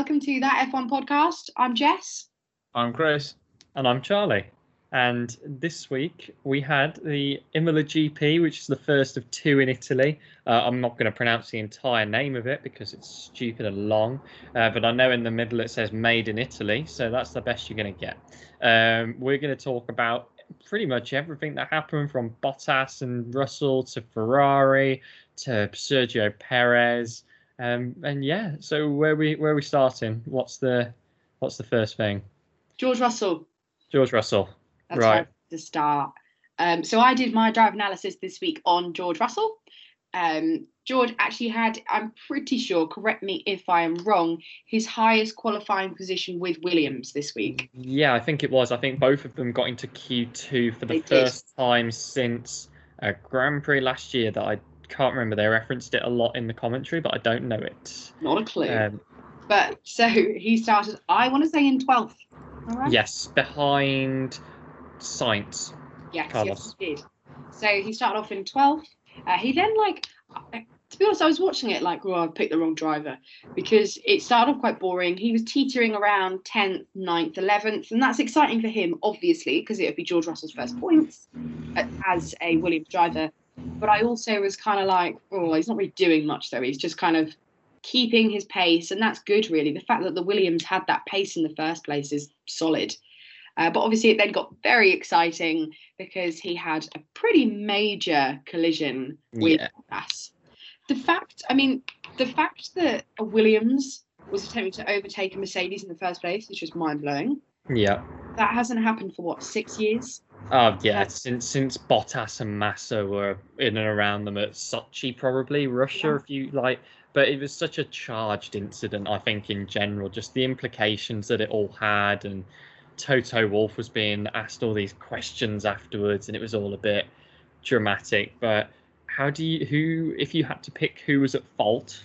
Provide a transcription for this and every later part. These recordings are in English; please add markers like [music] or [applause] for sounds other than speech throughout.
welcome to that F1 podcast. I'm Jess. I'm Chris. And I'm Charlie. And this week we had the Imola GP, which is the first of two in Italy. Uh, I'm not going to pronounce the entire name of it because it's stupid and long, uh, but I know in the middle it says made in Italy, so that's the best you're going to get. Um, we're going to talk about pretty much everything that happened from Bottas and Russell to Ferrari to Sergio Perez. Um, and yeah, so where we where are we starting? What's the what's the first thing? George Russell. George Russell. That's right. The start. Um, so I did my drive analysis this week on George Russell. Um, George actually had, I'm pretty sure, correct me if I am wrong, his highest qualifying position with Williams this week. Yeah, I think it was. I think both of them got into Q2 for the They did. first time since a Grand Prix last year that I can't remember. They referenced it a lot in the commentary, but I don't know it. Not a clue. Um, but so he started, I want to say in 12th. All right? yes, behind Sainz. Yes, Carlos. yes, he did. So he started off in 12th. Uh, he then, like, to be honest, I was watching it like, oh, I picked the wrong driver because it started off quite boring. He was teetering around 10th, 9th, 11th, and that's exciting for him, obviously, because it would be George Russell's first points uh, as a Williams driver. But I also was kind of like, oh, he's not really doing much, though. He's just kind of keeping his pace, and that's good, really. The fact that the Williams had that pace in the first place is solid. Uh, but obviously, it then got very exciting because he had a pretty major collision with Yeah. Bottas. The fact, I mean, the fact that a Williams was attempting to overtake a Mercedes in the first place is just mind blowing. Yeah. That hasn't happened for what six years? Oh yeah, since since Bottas and Massa were in and around them at Sochi, probably Russia, Yeah. if you like. But it was such a charged incident, I think, in general. Just the implications that it all had, and Toto Wolff was being asked all these questions afterwards, and it was all a bit dramatic. But how do you who if you had to pick who was at fault?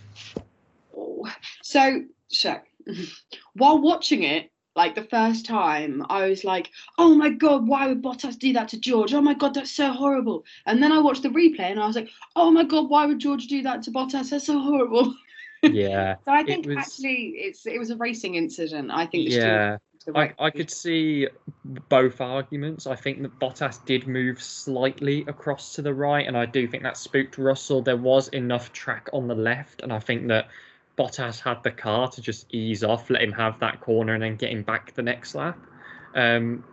Oh. So, so [laughs] while watching it, like the first time, I was like, "Oh my god, why would Bottas do that to George? Oh my god, that's so horrible." And then I watched the replay, and I was like, "Oh my god, why would George do that to Bottas? That's so horrible." Yeah, [laughs] So I It think was- actually, it's it was a racing incident. I think. yeah. I, I could see both arguments. I think that Bottas did move slightly across to the right, and I do think that spooked Russell. There was enough track on the left, and I think that Bottas had the car to just ease off, let him have that corner, and then get him back the next lap. Um,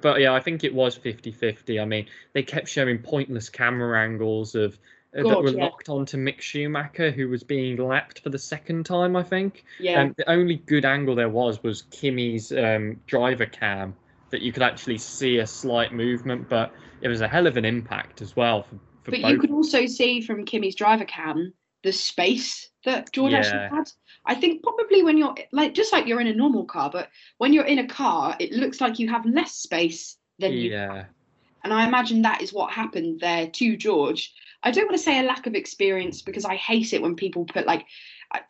but yeah, I think it was 50 50. I mean, they kept showing pointless camera angles of. uh, that were yeah. locked onto Mick Schumacher, who was being lapped for the second time, I think. Yeah. Um, the only good angle there was was Kimi's um, driver cam that you could actually see a slight movement, but it was a hell of an impact as well for, for but both. you could also see from Kimi's driver cam the space that George actually Yeah. had. I think probably when you're like just like you're in a normal car, but when you're in a car, it looks like you have less space than you yeah, And I imagine that is what happened there to George. I don't want to say a lack of experience because I hate it when people put like,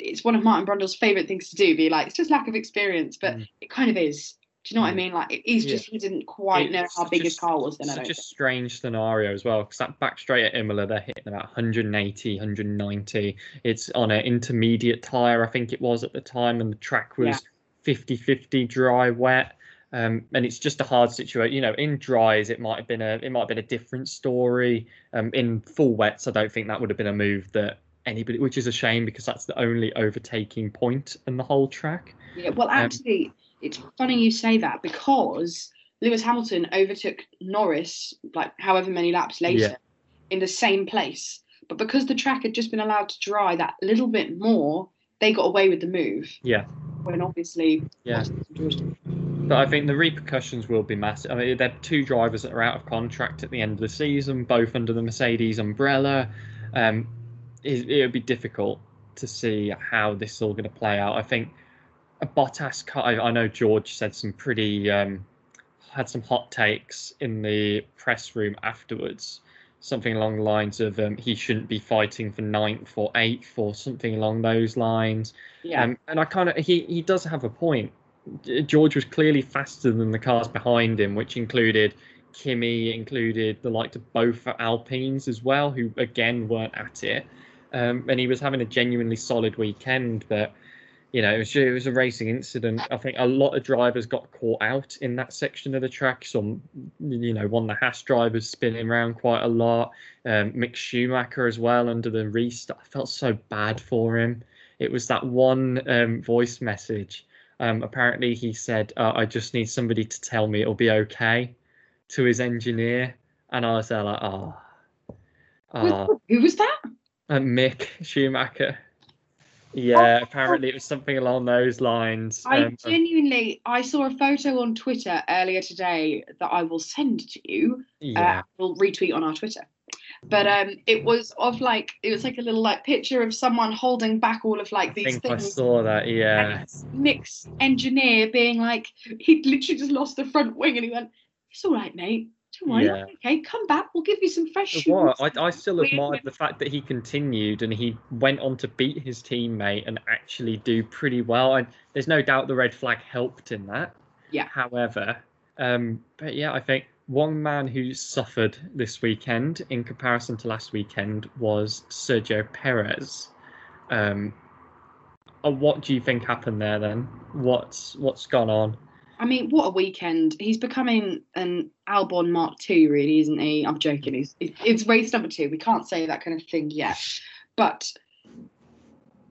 it's one of Martin Brundle's favourite things to do, be like, it's just lack of experience, but Mm. it kind of is. Do you know what I Mm. mean? Like, it is Yeah. just, he didn't quite know how big his car was then, I such don't a think. strange scenario as well because that back straight at Imola they're hitting about 180 190 it's on an intermediate tire i think it was at the time and the track was Yeah. 50 50 dry wet um, and it's just a hard situation you know in dries it might have been a it might have been a different story um, in full wets i don't think that would have been a move that anybody which is a shame because that's the only overtaking point in the whole track Yeah, well, Um, actually, it's funny you say that because Lewis Hamilton overtook Norris like however many laps later in the same place. But because the track had just been allowed to dry that little bit more, they got away with the move. Yeah. When obviously, yeah But I think the repercussions will be massive. I mean, they're two drivers that are out of contract at the end of the season, both under the Mercedes umbrella. Um, it, it would be difficult to see how this is all going to play out. I think a Bottas car. I, I know George said some pretty um, had some hot takes in the press room afterwards. Something along the lines of um, he shouldn't be fighting for ninth or eighth or something along those lines. Yeah. Um, and I kind of he he does have a point. George was clearly faster than the cars behind him, which included Kimi, included the likes of both Alpines as well, who again weren't at it. Um, and he was having a genuinely solid weekend, but you know, it was it was a racing incident. I think a lot of drivers got caught out in that section of the track. Some, you know, one of the Haas drivers spinning around quite a lot. Um, Mick Schumacher as well under the restart. I felt so bad for him. It was that one um, voice message. Um, apparently, he said, uh, "I just need somebody to tell me it'll be okay," to his engineer, and I was there like, "Oh, oh." Who was that? Uh, Mick Schumacher. Yeah, apparently it was something along those lines. I Um, genuinely, I saw a photo on Twitter earlier today that I will send to you. yeah, Uh, we'll retweet on our Twitter. But um, it was of like it was like a little like picture of someone holding back all of like I these think I saw that. Yeah, Mick's engineer being like, he'd literally just lost the front wing, and he went, "It's all right, mate. It's all right. Yeah. Okay, come back. We'll give you some fresh shoes." what I, I still admired the fact that he continued and he went on to beat his teammate and actually do pretty well. And there's no doubt the red flag helped in that. Yeah. However, um, but yeah, I think one man who suffered this weekend in comparison to last weekend was Sergio Perez. Um, uh, what do you think happened there then? What's what's gone on? I mean, what a weekend! He's becoming an Albon Mark II, really, isn't he? I'm joking. He's it's race number two. We can't say that kind of thing yet, but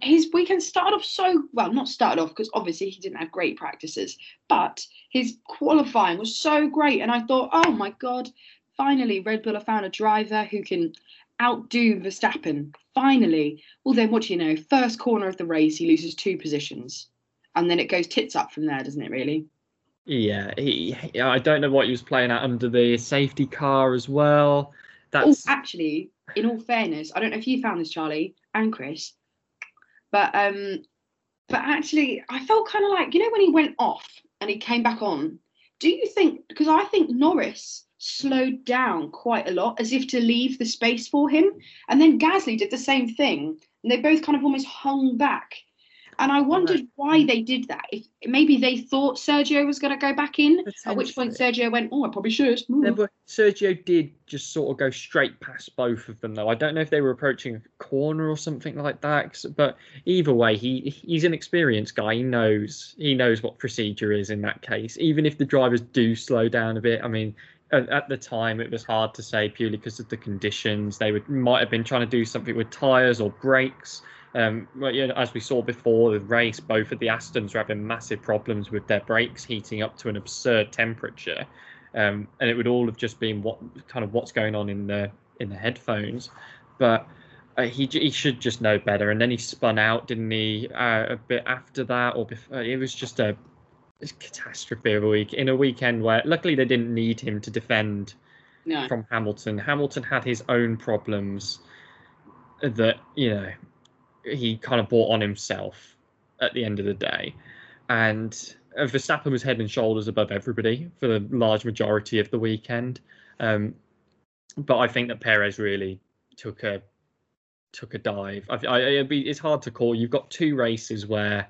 his weekend started off so well. Not started off because obviously he didn't have great practices, but his qualifying was so great, and I thought, oh my god, finally Red Bull have found a driver who can outdo Verstappen. Finally, well then, what do you know? First corner of the race, he loses two positions, and then it goes tits up from there, doesn't it? Really. Yeah, he, he- I don't know what he was playing at under the safety car as well. Oh, That's actually, in all fairness, I don't know if you found this, Charlie and Chris, but um, but actually, I felt kind of like you know when he went off and he came back on. Do you think? Because I think Norris slowed down quite a lot, as if to leave the space for him, and then Gasly did the same thing, and they both kind of almost hung back. And I wondered why they did that. If maybe they thought Sergio was going to go back in, at which point Sergio went, "Oh, I probably should." Hmm. Were- Sergio did just sort of go straight past both of them, though. I don't know if they were approaching a corner or something like that. But either way, he he's an experienced guy. He knows he knows what procedure is in that case. Even if the drivers do slow down a bit, I mean, at, at the time it was hard to say purely because of the conditions. They would might have been trying to do something with tires or brakes. Um, well, you know, as we saw before the race, both of the Astons were having massive problems with their brakes heating up to an absurd temperature, um, and it would all have just been what kind of what's going on in the in the headphones. But uh, he he should just know better. And then he spun out, didn't he? Uh, a bit after that, or before, it was just a, a catastrophe of a week in a weekend where luckily they didn't need him to defend no. from Hamilton. Hamilton had his own problems that you know he kind of bought on himself at the end of the day, and Verstappen was head and shoulders above everybody for the large majority of the weekend. Um, but I think that Perez really took a took a dive. I, I, be, it's hard to call. You've got two races where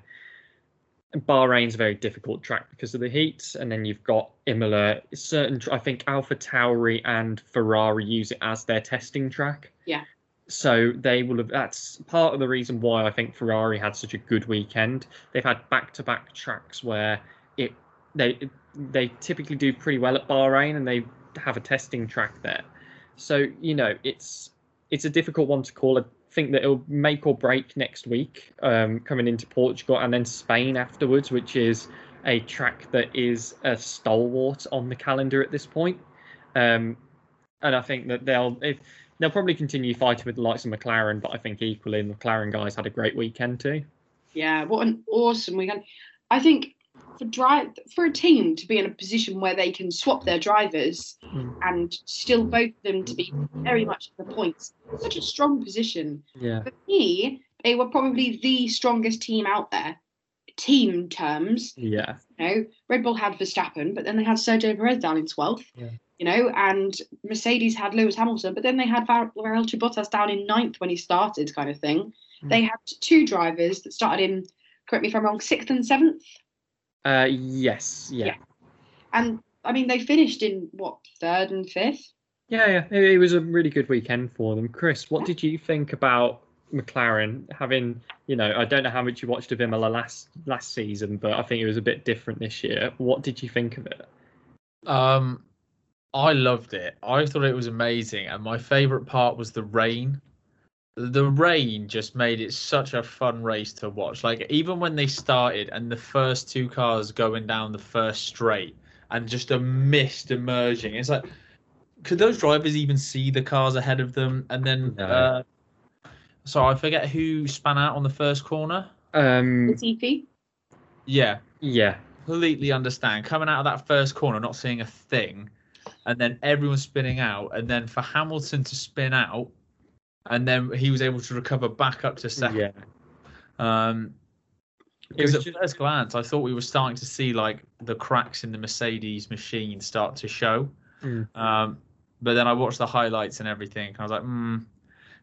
Bahrain's a very difficult track because of the heat, and then you've got Imola. Certain, I think AlphaTauri and Ferrari use it as their testing track. Yeah. So they will have. That's part of the reason why I think Ferrari had such a good weekend. They've had back-to-back tracks where it they they typically do pretty well at Bahrain, and they have a testing track there. So you know it's it's a difficult one to call. I think that it'll make or break next week, um, coming into Portugal and then Spain afterwards, which is a track that is a stalwart on the calendar at this point. Um, and I think that they'll if, they'll probably continue fighting with the likes of McLaren, but I think equally the McLaren guys had a great weekend too. Yeah, what an awesome weekend. I think for drive for a team to be in a position where they can swap their drivers Mm. and still both of them to be very much in the points. Such a strong position. Yeah. For me, they were probably the strongest team out there. Team terms, Yeah. you know, Red Bull had Verstappen, but then they had Sergio Perez down in 12th. Yeah. You know, and Mercedes had Lewis Hamilton, but then they had Var- Valtteri Bottas down in ninth when he started, kind of thing. Mm. They had two drivers that started in, correct me if I'm wrong, sixth and seventh. Uh, yes. Yeah. Yeah. And I mean, they finished in what, third and fifth? Yeah, yeah, it, it was a really good weekend for them. Chris, what Yeah. did you think about McLaren, having you know, I don't know how much you watched of Imola last last season, but I think it was a bit different this year. What did you think of it? Um, I loved it. I thought it was amazing, and my favorite part was the rain. The rain just made it such a fun race to watch. Like even when they started and the first two cars going down the first straight and just a mist emerging, it's like could those drivers even see the cars ahead of them? And then, No. uh, so I forget who span out on the first corner. Um, Latifi. Yeah, yeah, completely understand. Coming out of that first corner, not seeing a thing, and then everyone spinning out, and then for Hamilton to spin out, and then he was able to recover back up to second. yeah. Um, It because was at ju- first glance, I thought we were starting to see like the cracks in the Mercedes machine start to show. Mm. Um, but then I watched the highlights and everything, and I was like, hmm.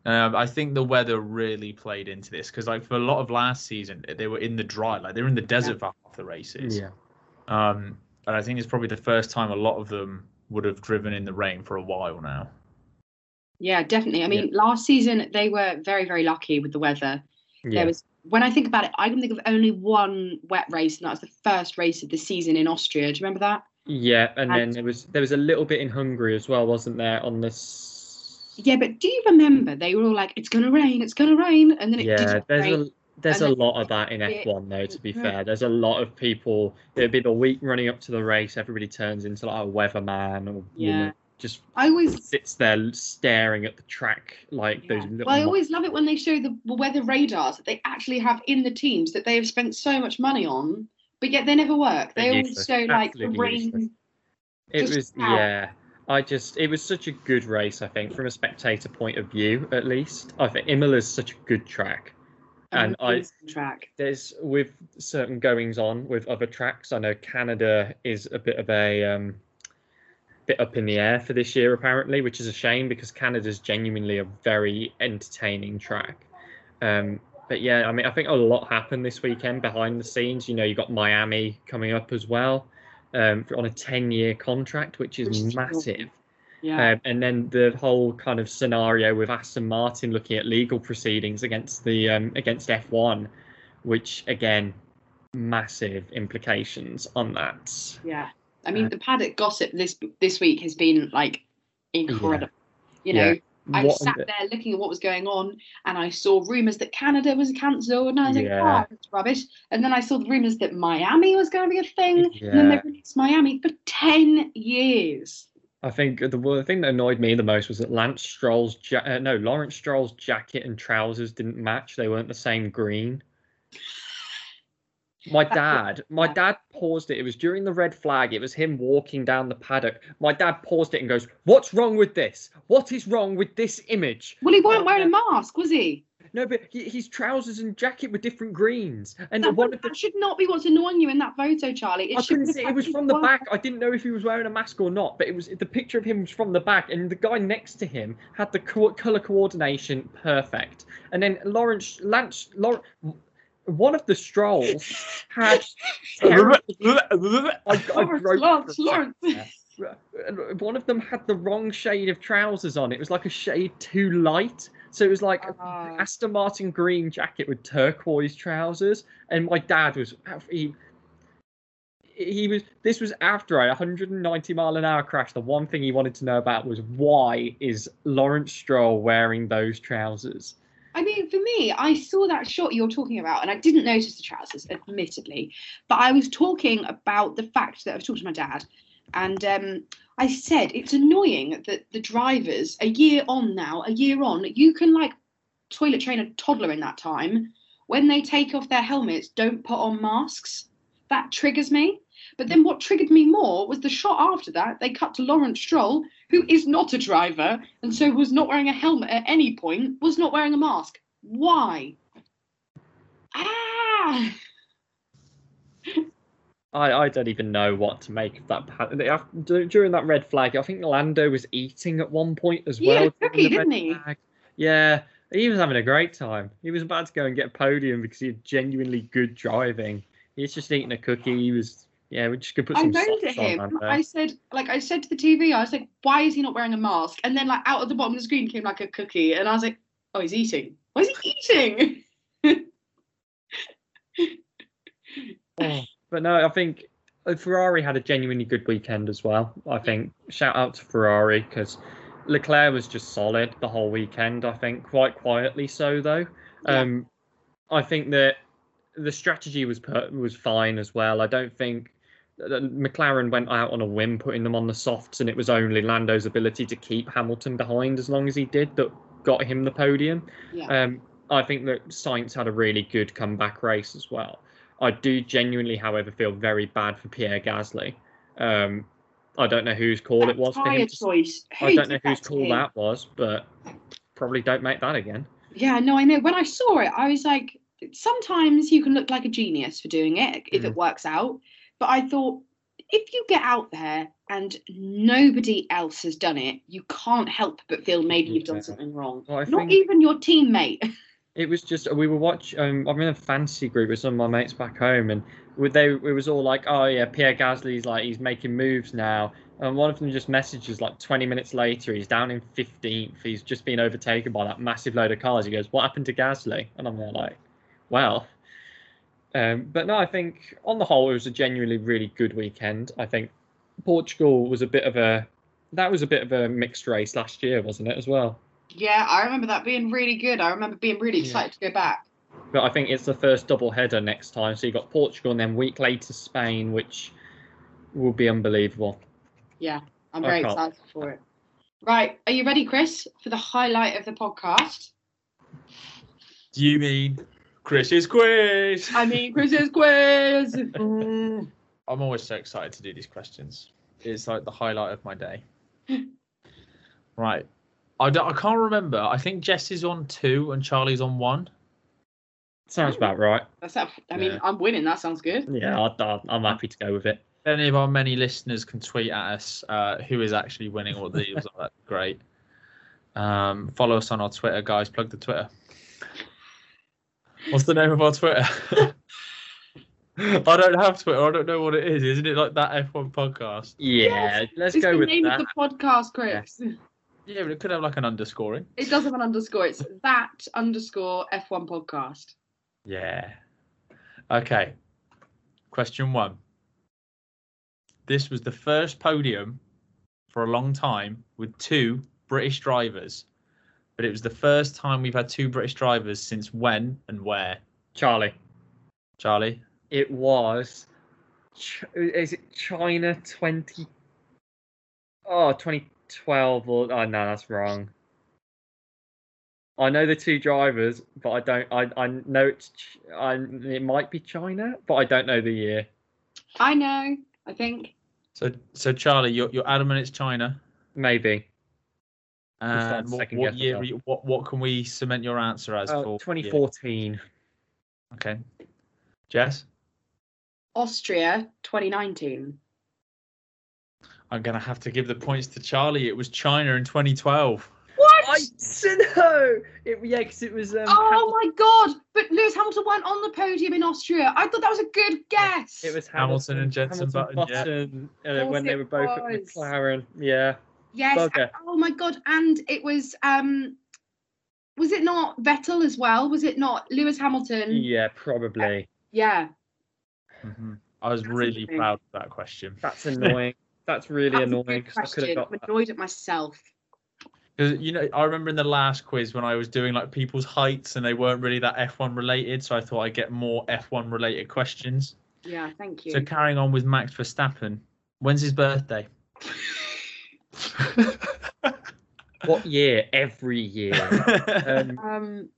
Um, I think the weather really played into this because, like, for a lot of last season, they were in the dry, like they were in the desert for half the races. yeah. Um, and I think it's probably the first time a lot of them would have driven in the rain for a while now. Yeah, definitely. I mean, last season they were very, very lucky with the weather. Yeah. There was when I think about it, I can think of only one wet race, and that was the first race of the season in Austria. Do you remember that? Yeah, and And- then there was there was a little bit in Hungary as well, wasn't there? On this. Yeah, but do you remember they were all like, "It's gonna rain, it's gonna rain," and then it Yeah, didn't there's rain. a there's and a lot of that in F1 though. To be Yeah. fair, there's a lot of people. It'd be the week running up to the race. Everybody turns into like a weatherman or Yeah. woman, just I always, sits there staring at the track like those little. well, I always love it when they show the weather radars that they actually have in the teams that they have spent so much money on, but yet they never work. They They're always useless, show like the rain. useless. it was now. yeah. I just it was such a good race. I think from a spectator point of view, at least. I think Imola's such a good track. And I- track. there's with certain goings on with other tracks. I know Canada is a bit of a um, bit up in the air for this year apparently, which is a shame because Canada's genuinely a very entertaining track. Um, but yeah, I mean, I think a lot happened this weekend behind the scenes. You know, you got Miami coming up as well um, on a ten-year contract, which is massive. Yeah. Um, and then the whole kind of scenario with Aston Martin looking at legal proceedings against the um, against F1, which again, massive implications on that. Yeah, I mean Uh, the paddock gossip this this week has been like incredible. You know, Yeah. I What- sat there looking at what was going on, and I saw rumours that Canada was cancelled, and I was like, Yeah. "Oh, that's rubbish." And then I saw the rumours that Miami was going to be a thing, and then they Yeah. released Miami for ten years. I think the the thing that annoyed me the most was that Lance Stroll's ja- uh, no Lawrence Stroll's jacket and trousers didn't match. They weren't the same green. My dad, my dad paused it. It was during the red flag. It was him walking down the paddock. My dad paused it and goes, "What's wrong with this? What is wrong with this image?" Well, he wasn't wearing a mask, was he? No, but he, his trousers and jacket were different greens, and That, one of the that should not be what's annoying you in that photo, Charlie. It I couldn't see. It was from the wearing- back. I didn't know if he was wearing a mask or not, but it was the picture of him was from the back, and the guy next to him had the co- color coordination perfect. And then Lawrence Lance Lawrence, one of the strolls [laughs] had. [laughs] [laughs] I, I Lawrence, broke Lawrence, Lawrence. one of them had the wrong shade of trousers on. It was like a shade too light. So it was like Ah. Aston Martin green jacket with turquoise trousers. And my dad was he he was this was after a 190 mile an hour crash. The one thing he wanted to know about was why is Lawrence Stroll wearing those trousers? I mean, for me, I saw that shot you're talking about, and I didn't notice the trousers, admittedly. But I was talking about the fact that I was talking to my dad, and um, I said it's annoying that the drivers, a year on now, a year on, you can like toilet train a toddler in that time. When they take off their helmets, don't put on masks. That triggers me. But then what triggered me more was the shot after that. They cut to Lawrence Stroll, who is not a driver and so was not wearing a helmet at any point, was not wearing a mask. Why? Ah! [laughs] I, I don't even know what to make of that. pa- they have- dur- During that red flag, I think Lando was eating at one point as Yeah, well. during cookie, didn't he? flag. Yeah, he was having a great time. He was about to go and get a podium because he had genuinely good driving. He was just eating a cookie. He was, yeah, we're just gonna put I some moaned socks at him. I said, like, I said to the TV, I was like, why is he not wearing a mask? And then, like, out of the bottom of the screen came like a cookie, and I was like, oh, he's eating. Why is he eating? [laughs] Oh, but no, I think uh, Ferrari had a genuinely good weekend as well. I think shout out to Ferrari because Leclerc was just solid the whole weekend. I think quite quietly so though. Yeah. Um, I think that the strategy was per- was fine as well. I don't think McLaren went out on a whim putting them on the softs, and it was only Lando's ability to keep Hamilton behind as long as he did that got him the podium. Yeah. Um, I think that Sainz had a really good comeback race as well. I do genuinely, however, feel very bad for Pierre Gasly. Um, I don't know whose call it was for him. choice. I don't know whose call him? that was, but probably don't make that again. Yeah, no, I know. When I saw it, I was like, sometimes you can look like a genius for doing it if Mm. it works out. But I thought, if you get out there and nobody else has done it, you can't help but feel maybe you've done something wrong. Well, Not think- even your teammate. [laughs] It was just we were watch. Um, I'm in a fantasy group with some of my mates back home, and they it was all like, oh yeah, Pierre Gasly's like he's making moves now, and one of them just messages like 20 minutes later, he's down in 15th, he's just been overtaken by that massive load of cars. He goes, what happened to Gasly? And I'm there like, well. Um, but no, I think on the whole it was a genuinely really good weekend. I think Portugal was a bit of a that was a bit of a mixed race last year, wasn't it as well? Yeah, I remember that being really good. I remember being really Yeah. excited to go back. But I think it's the first double header next time. So you got Portugal and then week later Spain, which will be unbelievable. Yeah, I'm I very can't- excited for it. Right, are you ready, Chris, for the highlight of the podcast? Do you mean Chris's quiz? I mean, Chris's quiz. [laughs] I'm always so excited to do these questions. It's like the highlight of my day. [laughs] right. I, don't, I can't remember. I think Jess is on two and Charlie's on one. Sounds about right. That's that. I mean, Yeah. I'm winning. That sounds good. Yeah, I, I, I'm happy to go with it. If any of our many listeners can tweet at us uh, who is actually winning all these, [laughs] that'd be great. Um, follow us on our Twitter, guys. Plug the Twitter. What's the name of our Twitter? [laughs] I don't have Twitter. I don't know what it is. Isn't it like that F1 podcast? Yeah, let's It's go the with name that. of the podcast, Chris. Yeah, but it could have like an underscoring. It does have an underscore. It's [laughs] that underscore F1 podcast. Yeah. Okay. Question one. This was the first podium for a long time with two British drivers, but it was the first time we've had two British drivers since when and where? Charlie. Charlie? It was. Ch- Is it China 20? Oh, 2012 or. Oh, no, that's wrong. I know the two drivers, but I don't. I, I know it's. I, it might be China, but I don't know the year. I know. I think. So, so Charlie, you're, you're adamant it's China. Maybe. start And what, what year? you- What what can we cement your answer as Uh, for? 2014. Okay. Jess, Austria 2019. I'm gonna have to give the points to Charlie. It was China in 2012. What? I no. It, yeah, because it was. Um, oh my god! But Lewis Hamilton went on the podium in Austria. I thought that was a good guess. It was Hamilton and Jenson Hamilton Button, yeah. Uh, when they were both at. McLaren. Yeah. yes. bugger. Oh my god! And it was um, was it not Vettel as well? Was it not Lewis Hamilton? Yeah, probably. Yeah. Mhm. I was That's really proud of that question. That's [laughs] annoying. That's really That's annoying because I could have got I'm that. annoyed at myself. Because you know, I remember in the last quiz when I was doing like people's heights and they weren't really that F1 related, so I thought I'd get more F1 related questions. Yeah, thank you. So carrying on with Max Verstappen, when's his birthday? [laughs] What year? Every year. Um, [laughs] um,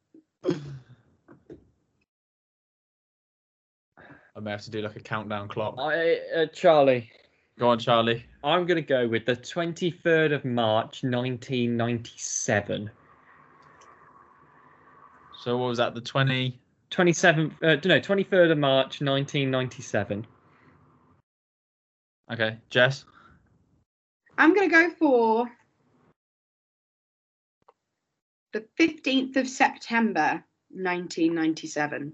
I may have to do like a countdown clock. I, uh, Charlie, Go on, Charlie. I'm going to go with the 23rd of March, 1997. So what was that? The 20? 27th, uh, no, 23rd of March, 1997. Okay, Jess. I'm going to go for the 15th of September, 1997.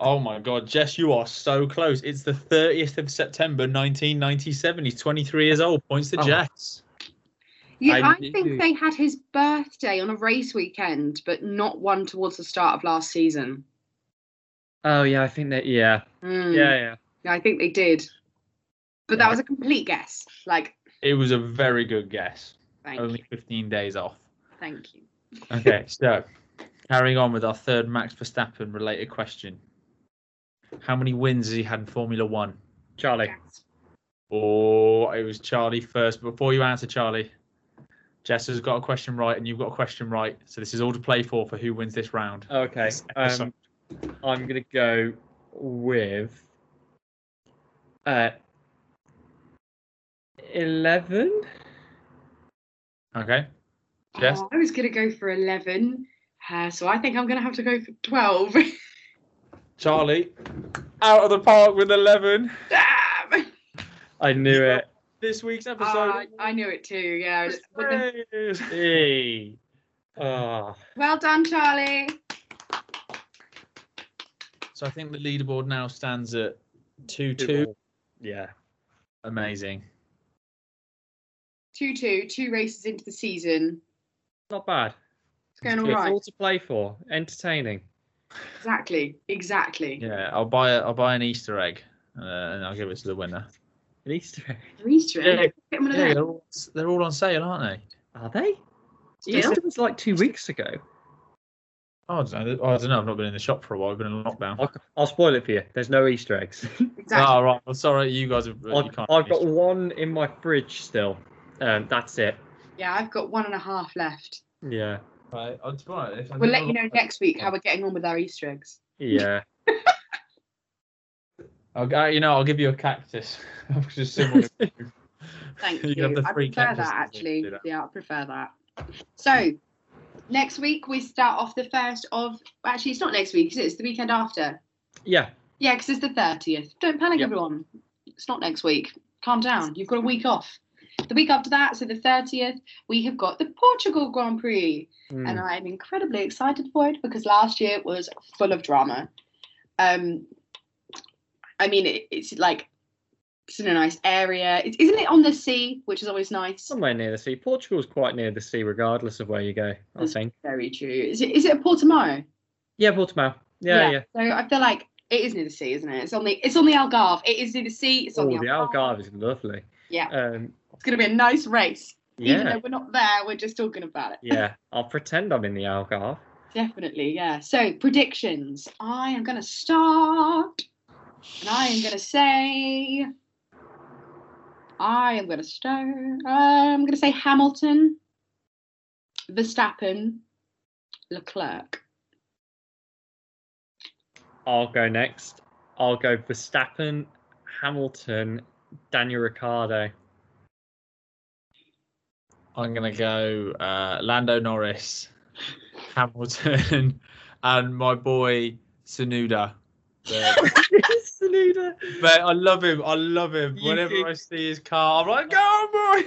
Oh my God, Jess, you are so close. It's the 30th of September, 1997. He's 23 years old. Points to Oh. Jess. Yeah, I I, think knew- they had his birthday on a race weekend, but not one towards the start of last season. Oh yeah, I think that. Yeah, Mm, yeah, yeah. yeah, I think they did. But that was a complete guess. Like, It was a very good guess. thank Only you, 15 days off. thank you. Okay, so carrying on with our third Max Verstappen related question. How many wins has he had in Formula One? Charlie. Yes. Oh, it was Charlie first. Before you answer, Charlie, Jess has got a question right, and you've got a question right. So this is all to play for for who wins this round. Okay. This. Um, I'm gonna go with uh eleven. Okay. Jess? Oh, I was going to go for 11. Uh, so I think I'm going to have to go for 12. [laughs] Charlie, out of the park with 11. Damn! I knew it. This week's episode. Uh, I knew it too, yeah. I was- the- Hey. Oh, Well done, Charlie. So I think the leaderboard now stands at 2 2. Yeah. Amazing. 2 2, two races into the season. Not bad. It's going all It's right. all to play for. Entertaining. Exactly, exactly. Yeah, I'll buy a, I'll buy an Easter egg uh, and I'll give it to the winner. An Easter egg. An Easter egg. Yeah, Get one of Yeah, they're all, they're all on sale, aren't they? Are they? Still? Easter was like two weeks ago. Oh, I don't know. I don't know. I've not been in the shop for a while. I've been in lockdown. I'll, I'll spoil it for you. There's no Easter eggs. [laughs] Exactly. Oh, right. Well, sorry. You guys have. I've, can't I've got one in my fridge still. Um, that's it. Yeah, I've got one and a half left. Yeah. Right, I'll, to be honest, We'll let you know next week how we're getting on with our Easter eggs. Yeah. [laughs] I'll, uh, you know, I'll give you a cactus. [laughs] Just. [laughs] Thank You you. have the I free prefer cactus that actually. that. Yeah, I prefer that. So next week we start off the first of actually it's not next week, is it? It's the weekend after. Yeah. Yeah, because it's the thirtieth. Don't panic Yep. everyone. It's not next week. Calm down. You've got a week off. The week after that, so the thirtieth, we have got the Portugal Grand Prix. Mm. and I'm incredibly excited for it because last year was full of drama. Um, I mean, it, it's like it's in a nice area. It, isn't it on the sea, which is always nice? Somewhere near the sea. Portugal's quite near the sea, regardless of where you go. I That's think. very true. Is it? Is it a Portimao? Yeah, Portimao. Yeah, yeah. So I feel like it is near the sea, isn't it? It's on the it's on the Algarve. It is near the sea. It's on Oh, the the Algarve. Algarve is lovely. Yeah. Um, It's gonna be a nice race. Yeah. Even though we're not there, we're just talking about it. yeah. I'll pretend I'm in the Algarve. Definitely, yeah. So predictions. I am gonna start, and I am gonna say, I am gonna start. I'm gonna say Hamilton, Verstappen, Leclerc. I'll go next. I'll go Verstappen, Hamilton, Daniel Ricciardo. I'm gonna go uh, Lando Norris, Hamilton, [laughs] and my boy Tsunoda. The- [laughs] Saluda. Mate, I love him. I love him. You Whenever think- I see his car, I'm like, go on,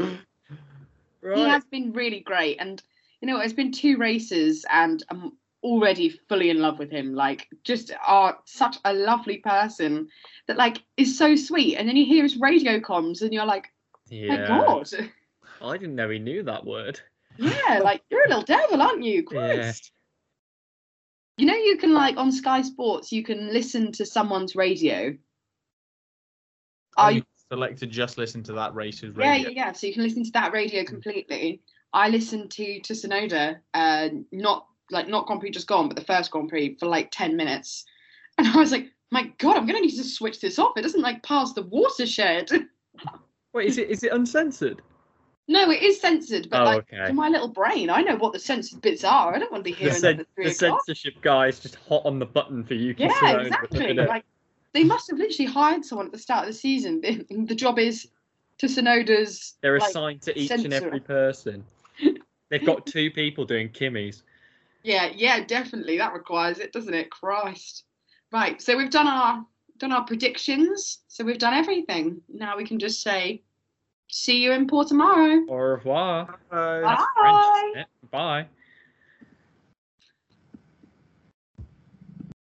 boy. [laughs] He has been really great, and you know, it's been two races, and I'm already fully in love with him. Like, just are such a lovely person that like is so sweet, and then you hear his radio comms, and you're like, yeah. my god. I didn't know he knew that word. Yeah, like you're a little devil, aren't you? [laughs] Yeah. Christ. You know, you can like on Sky Sports, you can listen to someone's radio. I I select to just listen to that race's radio. yeah, yeah. Yeah. So you can listen to that radio completely. I listened to to Tsunoda, uh, not like not Grand Prix just gone, but the first Grand Prix for like ten minutes, [laughs] and I was like, my god, I'm gonna need to switch this off. It doesn't like pass the watershed. [laughs] Wait, is it is it uncensored? No, it is censored, but Oh, like okay. to my little brain, I know what the censored bits are. I don't want to be The, hearing cen- at three the censorship guy is just hot on the button for you. Yeah, exactly. Like they must have literally hired someone at the start of the season. The, [laughs] the job is to Tsunoda's. They're like, assigned to each and every person. [laughs] They've got two people doing Kimis. Yeah, yeah, definitely. That requires it, doesn't it? Christ. Right. So we've done our done our predictions. So we've done everything. Now we can just say, see you in Portimao. Au revoir. That's Bye. French, isn't it? Bye.